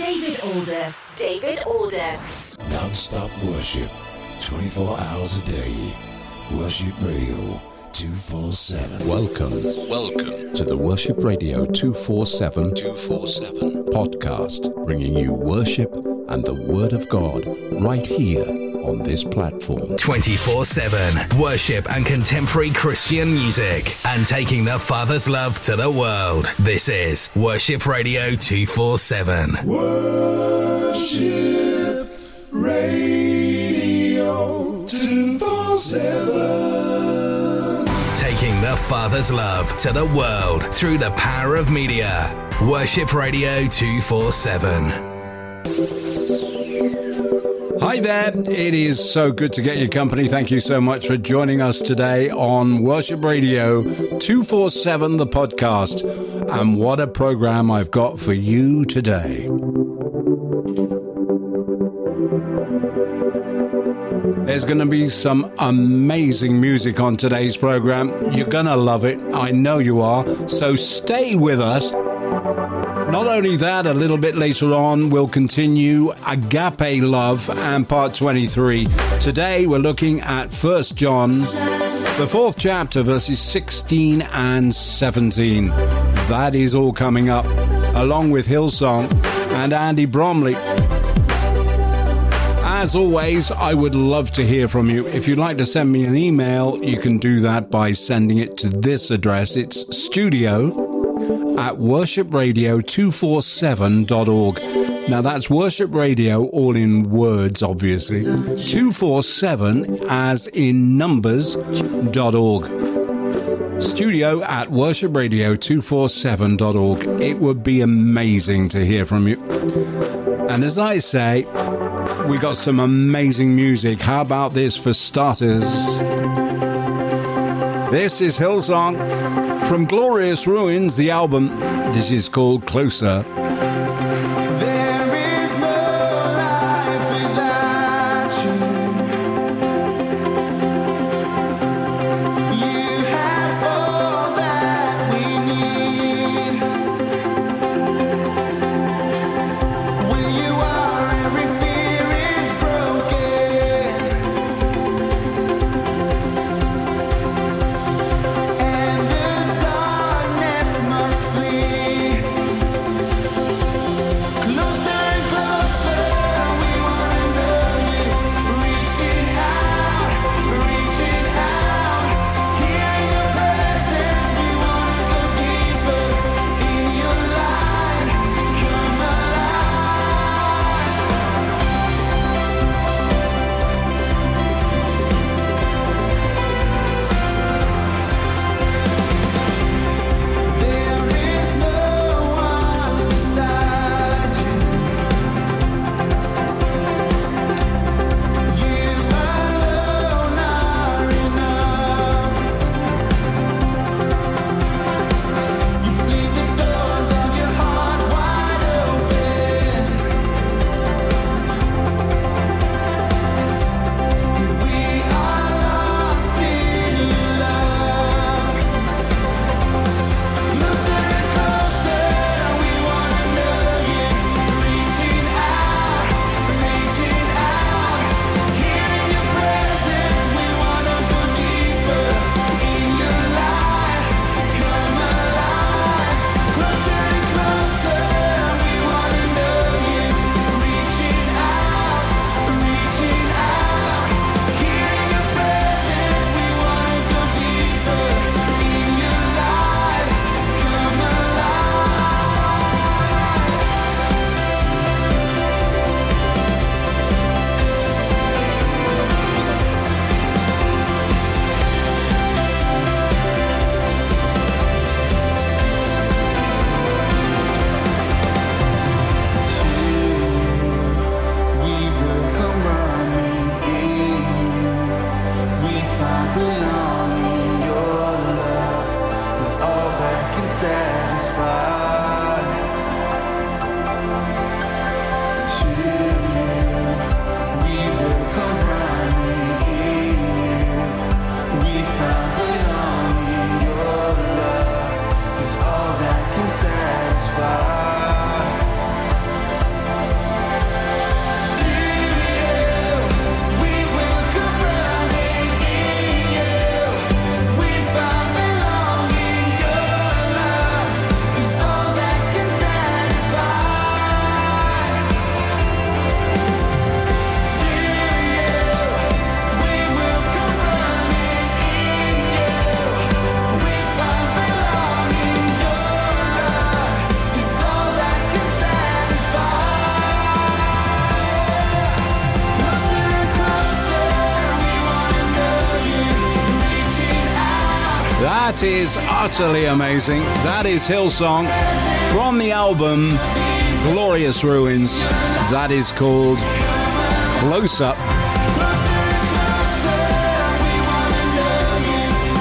David Aldous. David Aldous. Non-stop worship, 24 hours a day. Worship Radio 247. Welcome, welcome to the Worship Radio 247 247 podcast, bringing you worship and the Word of God right here on this platform. 24 7 worship and contemporary Christian music and taking the Father's love to the world. This is Worship Radio 247. Worship Radio 247. Taking the Father's love to the world through the power of media. Worship Radio 247. Hi there. It is so good to get your company. Thank you so much for joining us today on Worship Radio 247, the podcast. And what a program I've got for you today. There's going to be some amazing music on today's program. You're going to love it. I know you are. So stay with us. Not only that, a little bit later on, we'll continue Agape Love and part 23. Today, we're looking at 1 John, the fourth chapter, verses 16 and 17. That is all coming up, along with Hillsong and Andy Bromley. As always, I would love to hear from you. If you'd like to send me an email, you can do that by sending it to this address. It's studio at worshipradio247.org. Now that's worship radio, all in words, obviously. 247 as in numbers.org. Studio at worshipradio247.org. It would be amazing to hear from you. And as I say, we got some amazing music. How about this for starters? This is Hillsong from Glorious Ruins, the album. This is called Closer. belong in your love is all that can satisfy. That is utterly amazing. That is Hillsong from the album Glorious Ruins. That is called Closer.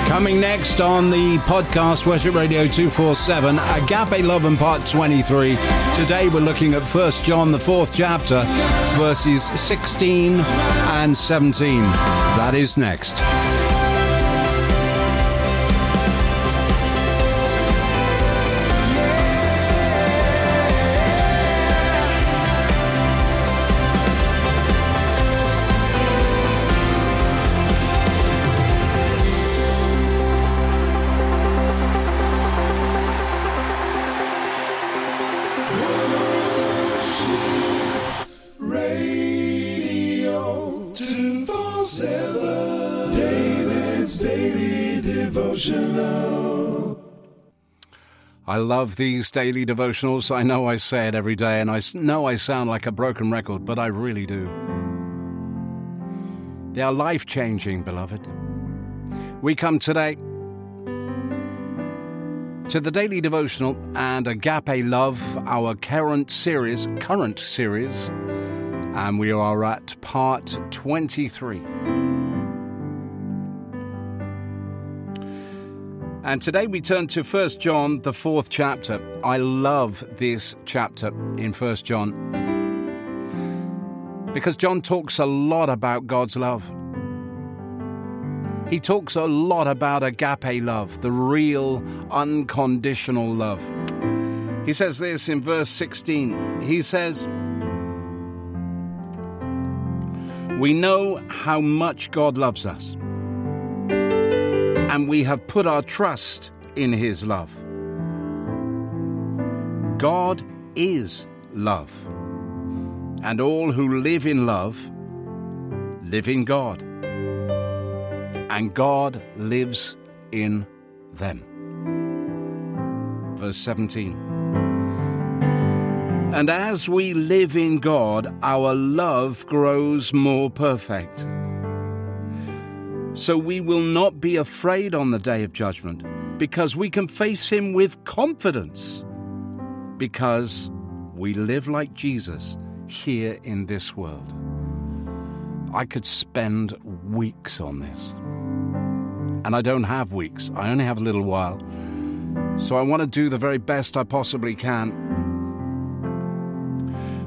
Coming next on the podcast Worship Radio 247, Agape Love and Part 23. Today we're looking at 1 John, the fourth chapter, verses 16 and 17. That is next. Devotional. I love these daily devotionals. I know I say it every day, and I know I sound like a broken record, but I really do. They are life changing, beloved. We come today to the daily devotional and Agape Love, our current series, current series, and we are at part 23. And today we turn to 1 John, the fourth chapter. I love this chapter in 1 John because John talks a lot about God's love. He talks a lot about agape love, the real, unconditional love. He says this in verse 16. He says, We know how much God loves us and we have put our trust in his love. God is love, and all who live in love live in God, and God lives in them. Verse 17. And as we live in God, our love grows more perfect. So we will not be afraid on the day of judgment, because we can face Him with confidence, because we live like Jesus here in this world. I could spend weeks on this. And I don't have weeks, I only have a little while. So I want to do the very best I possibly can.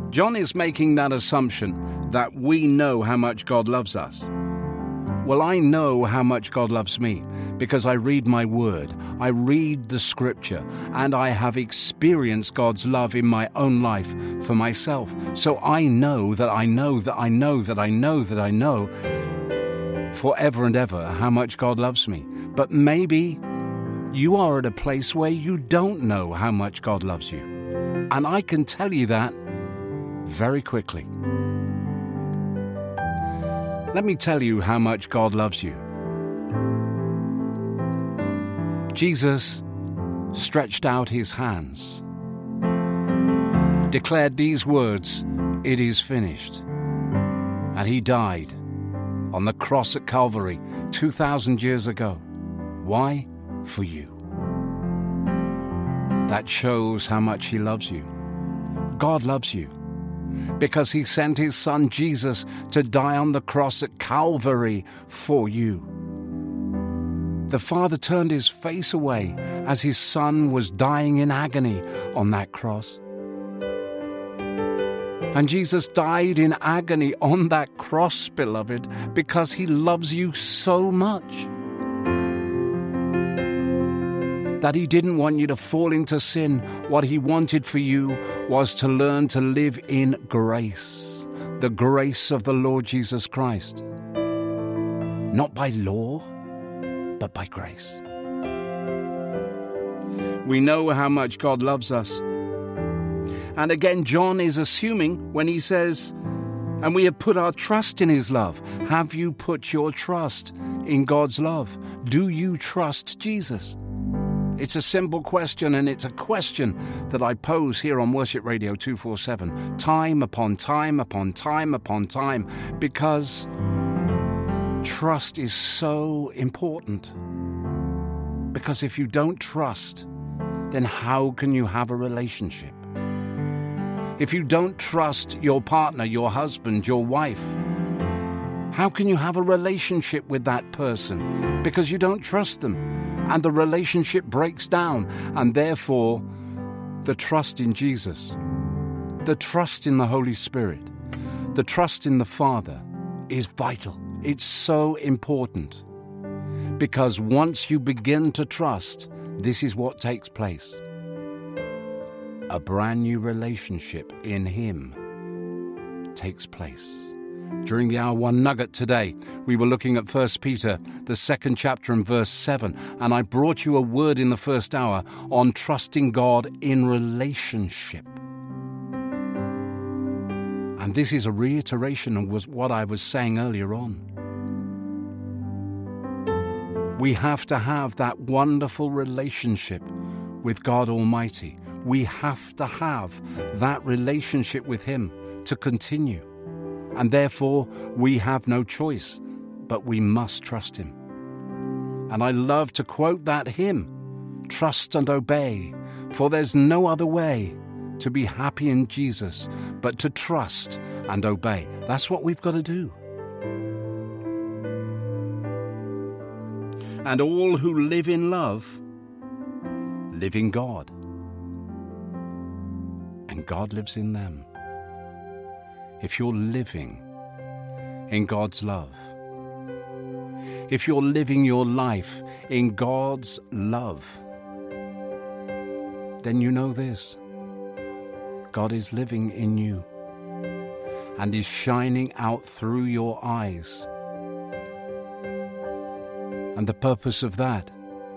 John is making that assumption that we know how much God loves us. Mm. Well, I know how much God loves me because I read my word, I read the scripture, and I have experienced God's love in my own life for myself. So I know that I know that I know that I know that I know forever and ever how much God loves me. But maybe you are at a place where you don't know how much God loves you. And I can tell you that very quickly. Let me tell you how much God loves you. Jesus stretched out his hands, declared these words, It is finished. And he died on the cross at Calvary 2,000 years ago. Why? For you. That shows how much he loves you. God loves you because he sent his son Jesus to die on the cross at Calvary for you. The Father turned his face away as his son was dying in agony on that cross. And Jesus died in agony on that cross, beloved, because he loves you so much. That he didn't want you to fall into sin. What he wanted for you was to learn to live in grace, the grace of the Lord Jesus Christ. Not by law, but by grace. We know how much God loves us. And again, John is assuming when he says, and we have put our trust in his love. Have you put your trust in God's love? Do you trust Jesus? It's a simple question, and it's a question that I pose here on Worship Radio 247, time upon time upon time upon time, because trust is so important. Because if you don't trust, then how can you have a relationship? If you don't trust your partner, your husband, your wife, how can you have a relationship with that person? Because you don't trust them. And the relationship breaks down. And therefore, the trust in Jesus, the trust in the Holy Spirit, the trust in the Father is vital. It's so important. Because once you begin to trust, this is what takes place a brand new relationship in Him takes place. During the hour one nugget today, we were looking at 1 Peter, the second chapter and verse 7, and I brought you a word in the first hour on trusting God in relationship. And this is a reiteration of what I was saying earlier on. We have to have that wonderful relationship with God Almighty. We have to have that relationship with Him to continue. And therefore, we have no choice, but we must trust Him. And I love to quote that hymn Trust and obey, for there's no other way to be happy in Jesus but to trust and obey. That's what we've got to do. And all who live in love live in God. And God lives in them. If you're living in God's love, if you're living your life in God's love, then you know this God is living in you and is shining out through your eyes. And the purpose of that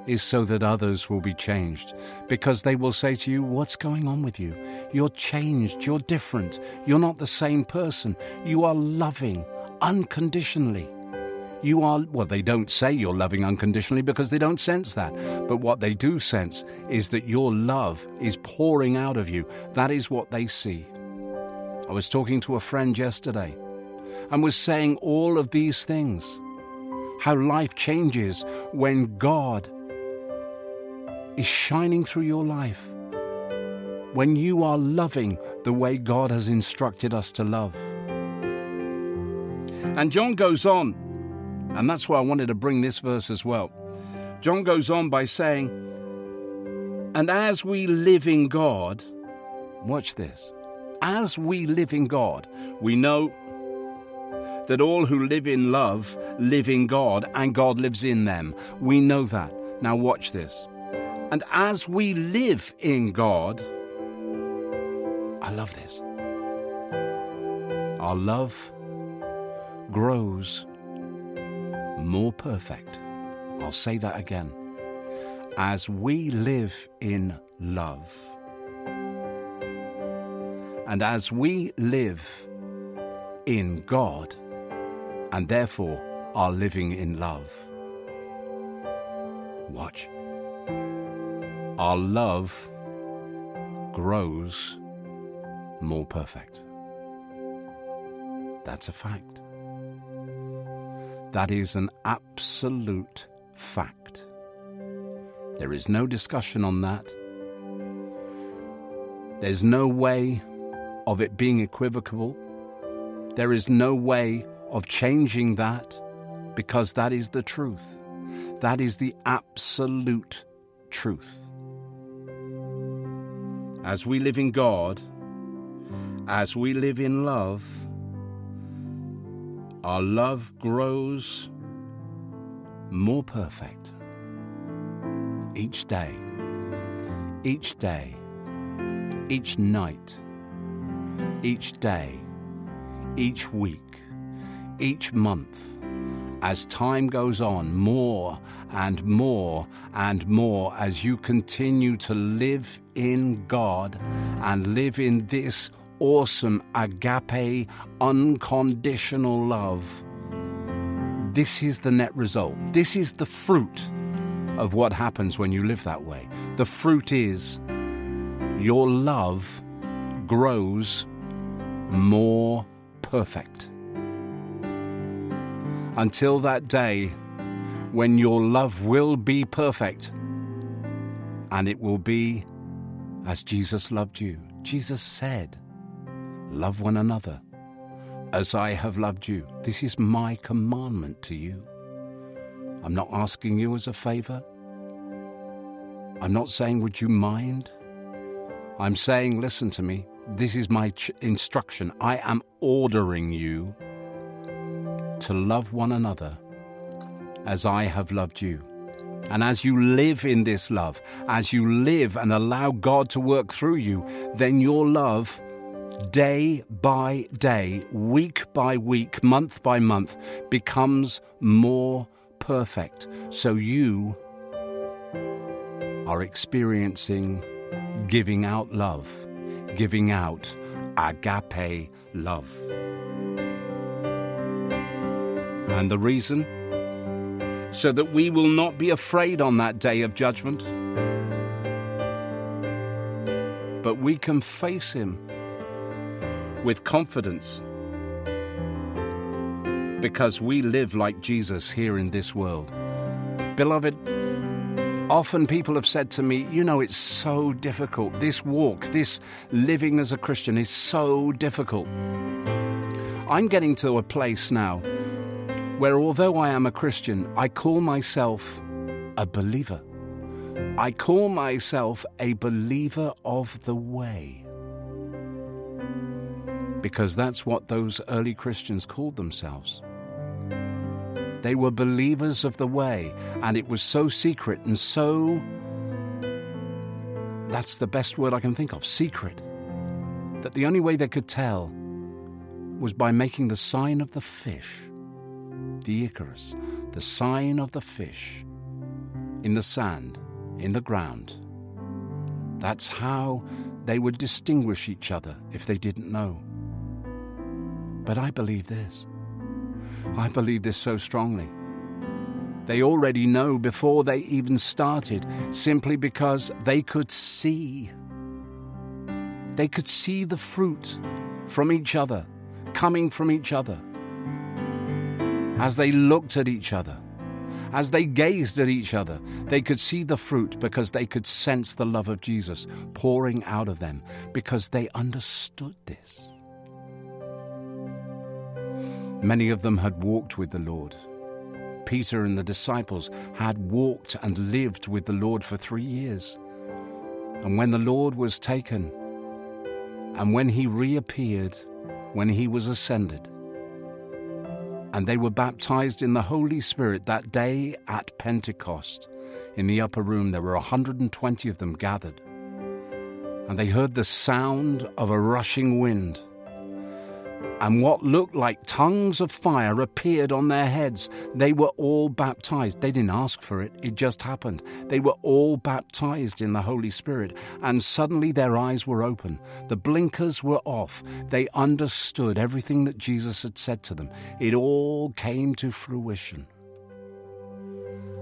is so that others will be changed, because they will say to you, What's going on with you? You're changed, you're different, you're not the same person, you are loving unconditionally. You are, well, they don't say you're loving unconditionally because they don't sense that. But what they do sense is that your love is pouring out of you. That is what they see. I was talking to a friend yesterday and was saying all of these things. How life changes when God is shining through your life. When you are loving the way God has instructed us to love. And John goes on, and that's why I wanted to bring this verse as well. John goes on by saying, And as we live in God, watch this, as we live in God, we know that all who live in love live in God and God lives in them. We know that. Now, watch this. And as we live in God, I love this. Our love grows more perfect. I'll say that again. As we live in love, and as we live in God, and therefore are living in love, watch. Our love grows more perfect. That's a fact. That is an absolute fact. There is no discussion on that. There's no way of it being equivocal. There is no way of changing that because that is the truth. That is the absolute truth. As we live in God, as we live in love, our love grows more perfect each day, each day, each night, each day, each week, each month. As time goes on, more and more and more as you continue to live in God and live in this awesome agape, unconditional love. This is the net result. This is the fruit of what happens when you live that way. The fruit is your love grows more perfect. Until that day when your love will be perfect And it will be as Jesus loved you. Jesus said, Love one another as I have loved you. This is my commandment to you. I'm not asking you as a favor. I'm not saying, Would you mind? I'm saying, Listen to me. This is my ch- instruction. I am ordering you to love one another as I have loved you. And as you live in this love, as you live and allow God to work through you, then your love, day by day, week by week, month by month, becomes more perfect. So you are experiencing giving out love, giving out agape love. And the reason? So that we will not be afraid on that day of judgment, but we can face Him with confidence because we live like Jesus here in this world. Beloved, often people have said to me, You know, it's so difficult. This walk, this living as a Christian is so difficult. I'm getting to a place now where, although I am a Christian, I call myself a believer. I call myself a believer of the way. Because that's what those early Christians called themselves. They were believers of the way, and it was so secret and so. That's the best word I can think of secret. That the only way they could tell was by making the sign of the fish, the Ichthys, the sign of the fish in the sand, in the ground. That's how they would distinguish each other if they didn't know. But I believe this. I believe this so strongly. They already know before they even started, simply because they could see. They could see the fruit from each other, coming from each other. As they looked at each other, as they gazed at each other, they could see the fruit because they could sense the love of Jesus pouring out of them because they understood this. Many of them had walked with the Lord. Peter and the disciples had walked and lived with the Lord for three years. And when the Lord was taken, and when he reappeared, when he was ascended, and they were baptized in the Holy Spirit that day at Pentecost. In the upper room, there were 120 of them gathered, and they heard the sound of a rushing wind and what looked like tongues of fire appeared on their heads. They were all baptized. They didn't ask for it, it just happened. They were all baptized in the Holy Spirit, and suddenly their eyes were open. The blinkers were off. They understood everything that Jesus had said to them. It all came to fruition.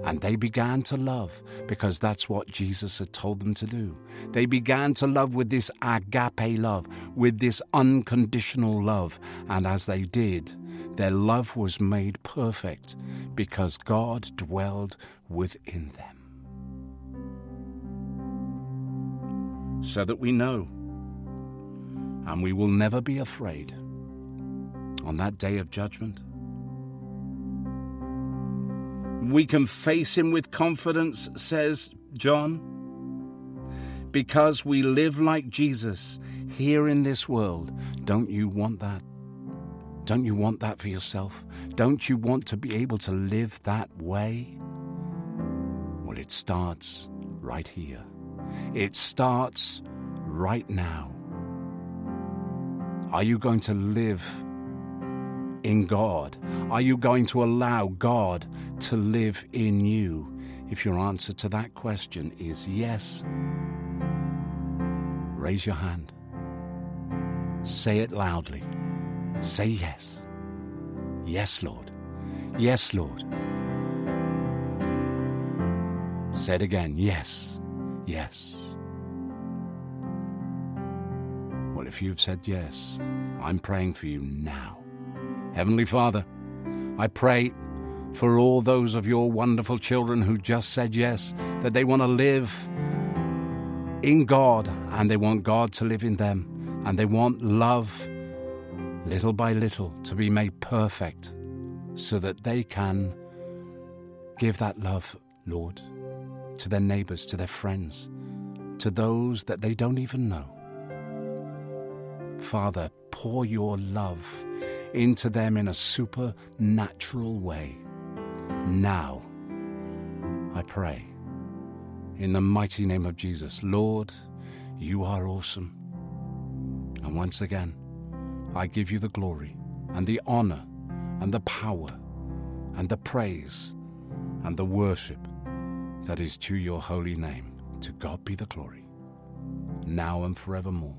And they began to love because that's what Jesus had told them to do. They began to love with this agape love, with this unconditional love. And as they did, their love was made perfect because God dwelled within them. So that we know, and we will never be afraid on that day of judgment we can face him with confidence, says John, because we live like Jesus here in this world. Don't you want that? Don't you want that for yourself? Don't you want to be able to live that way? Well, it starts right here. It starts right now. Are you going to live in God? Are you going to allow God to live in you? If your answer to that question is yes, raise your hand. Say it loudly. Say yes. Yes, Lord. Yes, Lord. Say it again. Yes. Yes. Well, if you've said yes, I'm praying for you now. Heavenly Father, I pray for all those of your wonderful children who just said yes, that they want to live in God and they want God to live in them and they want love little by little to be made perfect so that they can give that love, Lord, to their neighbors, to their friends, to those that they don't even know. Father, pour your love into them in a supernatural way. Now, I pray, in the mighty name of Jesus, Lord, you are awesome. And once again, I give you the glory and the honor and the power and the praise and the worship that is to your holy name. To God be the glory, now and forevermore.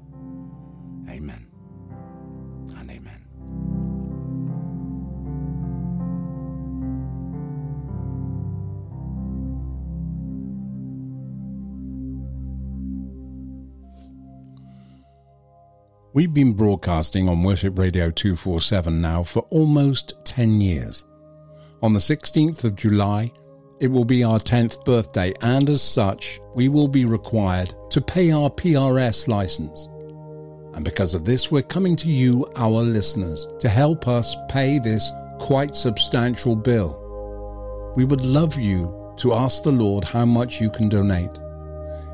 Amen We've been broadcasting on Worship Radio 247 now for almost 10 years. On the 16th of July, it will be our 10th birthday, and as such, we will be required to pay our PRS license. And because of this, we're coming to you, our listeners, to help us pay this quite substantial bill. We would love you to ask the Lord how much you can donate.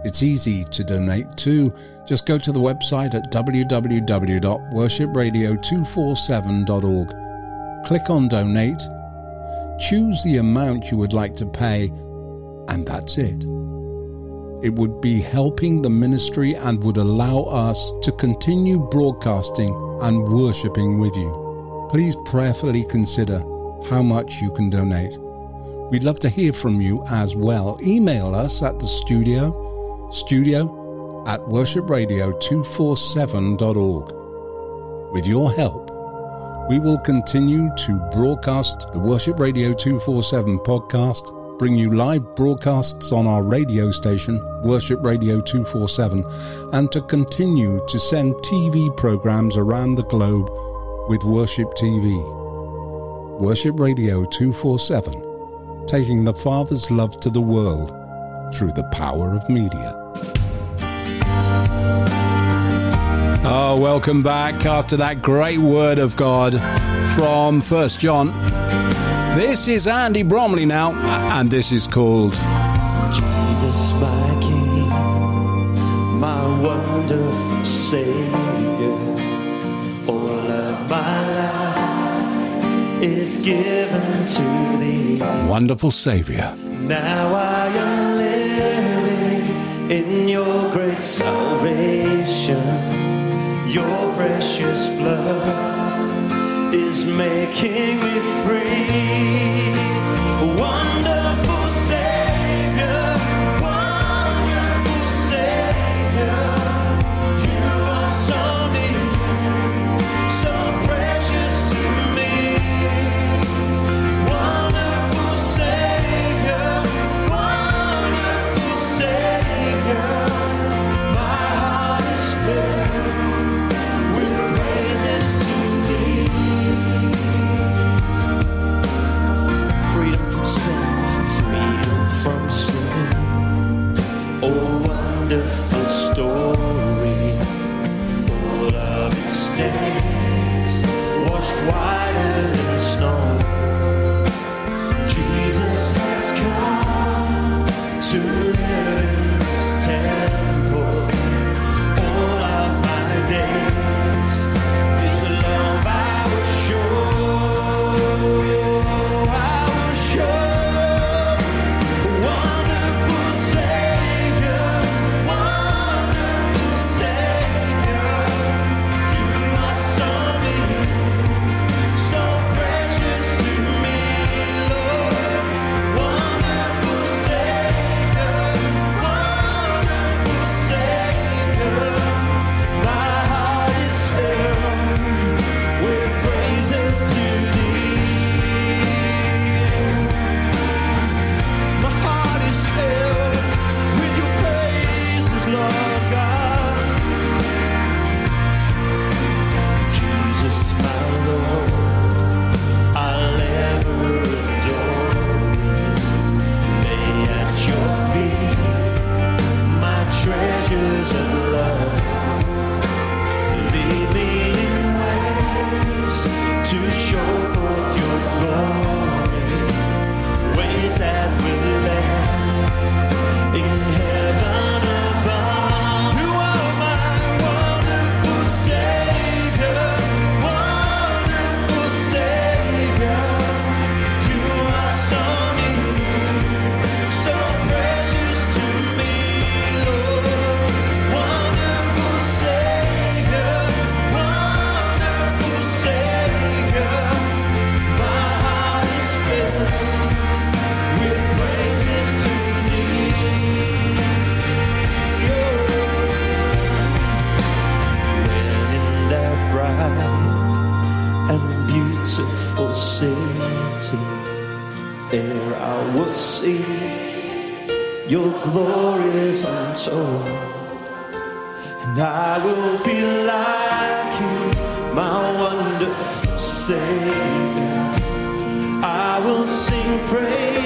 It's easy to donate too. Just go to the website at www.worshipradio247.org. Click on donate, choose the amount you would like to pay, and that's it. It would be helping the ministry and would allow us to continue broadcasting and worshipping with you. Please prayerfully consider how much you can donate. We'd love to hear from you as well. Email us at the studio studio at worshipradio247.org. With your help, we will continue to broadcast the Worship Radio 247 podcast, bring you live broadcasts on our radio station, Worship Radio 247, and to continue to send TV programs around the globe with Worship TV. Worship Radio 247, taking the Father's love to the world through the power of media. Oh, welcome back after that great word of God from First John. This is Andy Bromley now, and this is called Jesus, my King, my wonderful Savior. All of my life is given to Thee. Wonderful Savior. Now I am in Your great salvation. Your precious blood is making me free. Savior. I will sing praise,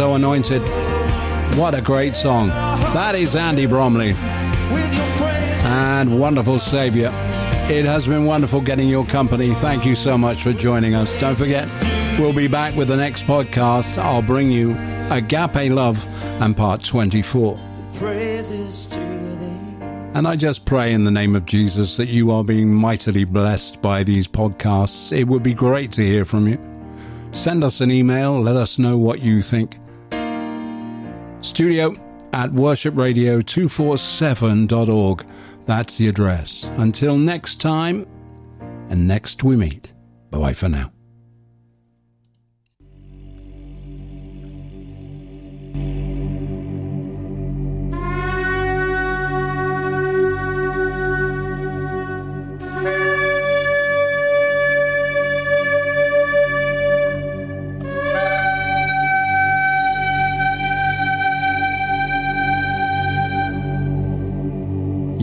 so anointed. What a great song. That is Andy Bromley With your praise. and Wonderful Savior. It has been wonderful getting your company. Thank you so much for joining us. Don't forget, we'll be back with the next podcast. I'll bring you Agape Love and part 24. praises to. And I just pray in the name of Jesus that you are being mightily blessed by these podcasts. It would be great to hear from you. Send us an email, let us know what you think. Studio at worshipradio247.org. That's the address. Until next time, and next we meet. Bye bye for now.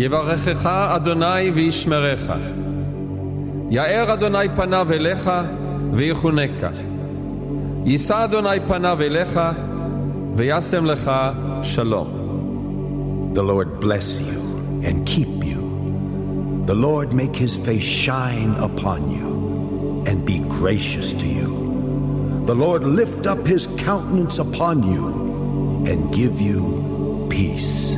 יברכך אדוני וישמרך. יאר אדוני פניו אליך ויחונקה. יישא אדוני פניו אליך וישם לך שלום. The Lord bless you and keep you. The Lord make his face shine upon you and be gracious to you. The Lord lift up his countenance upon you and give you peace.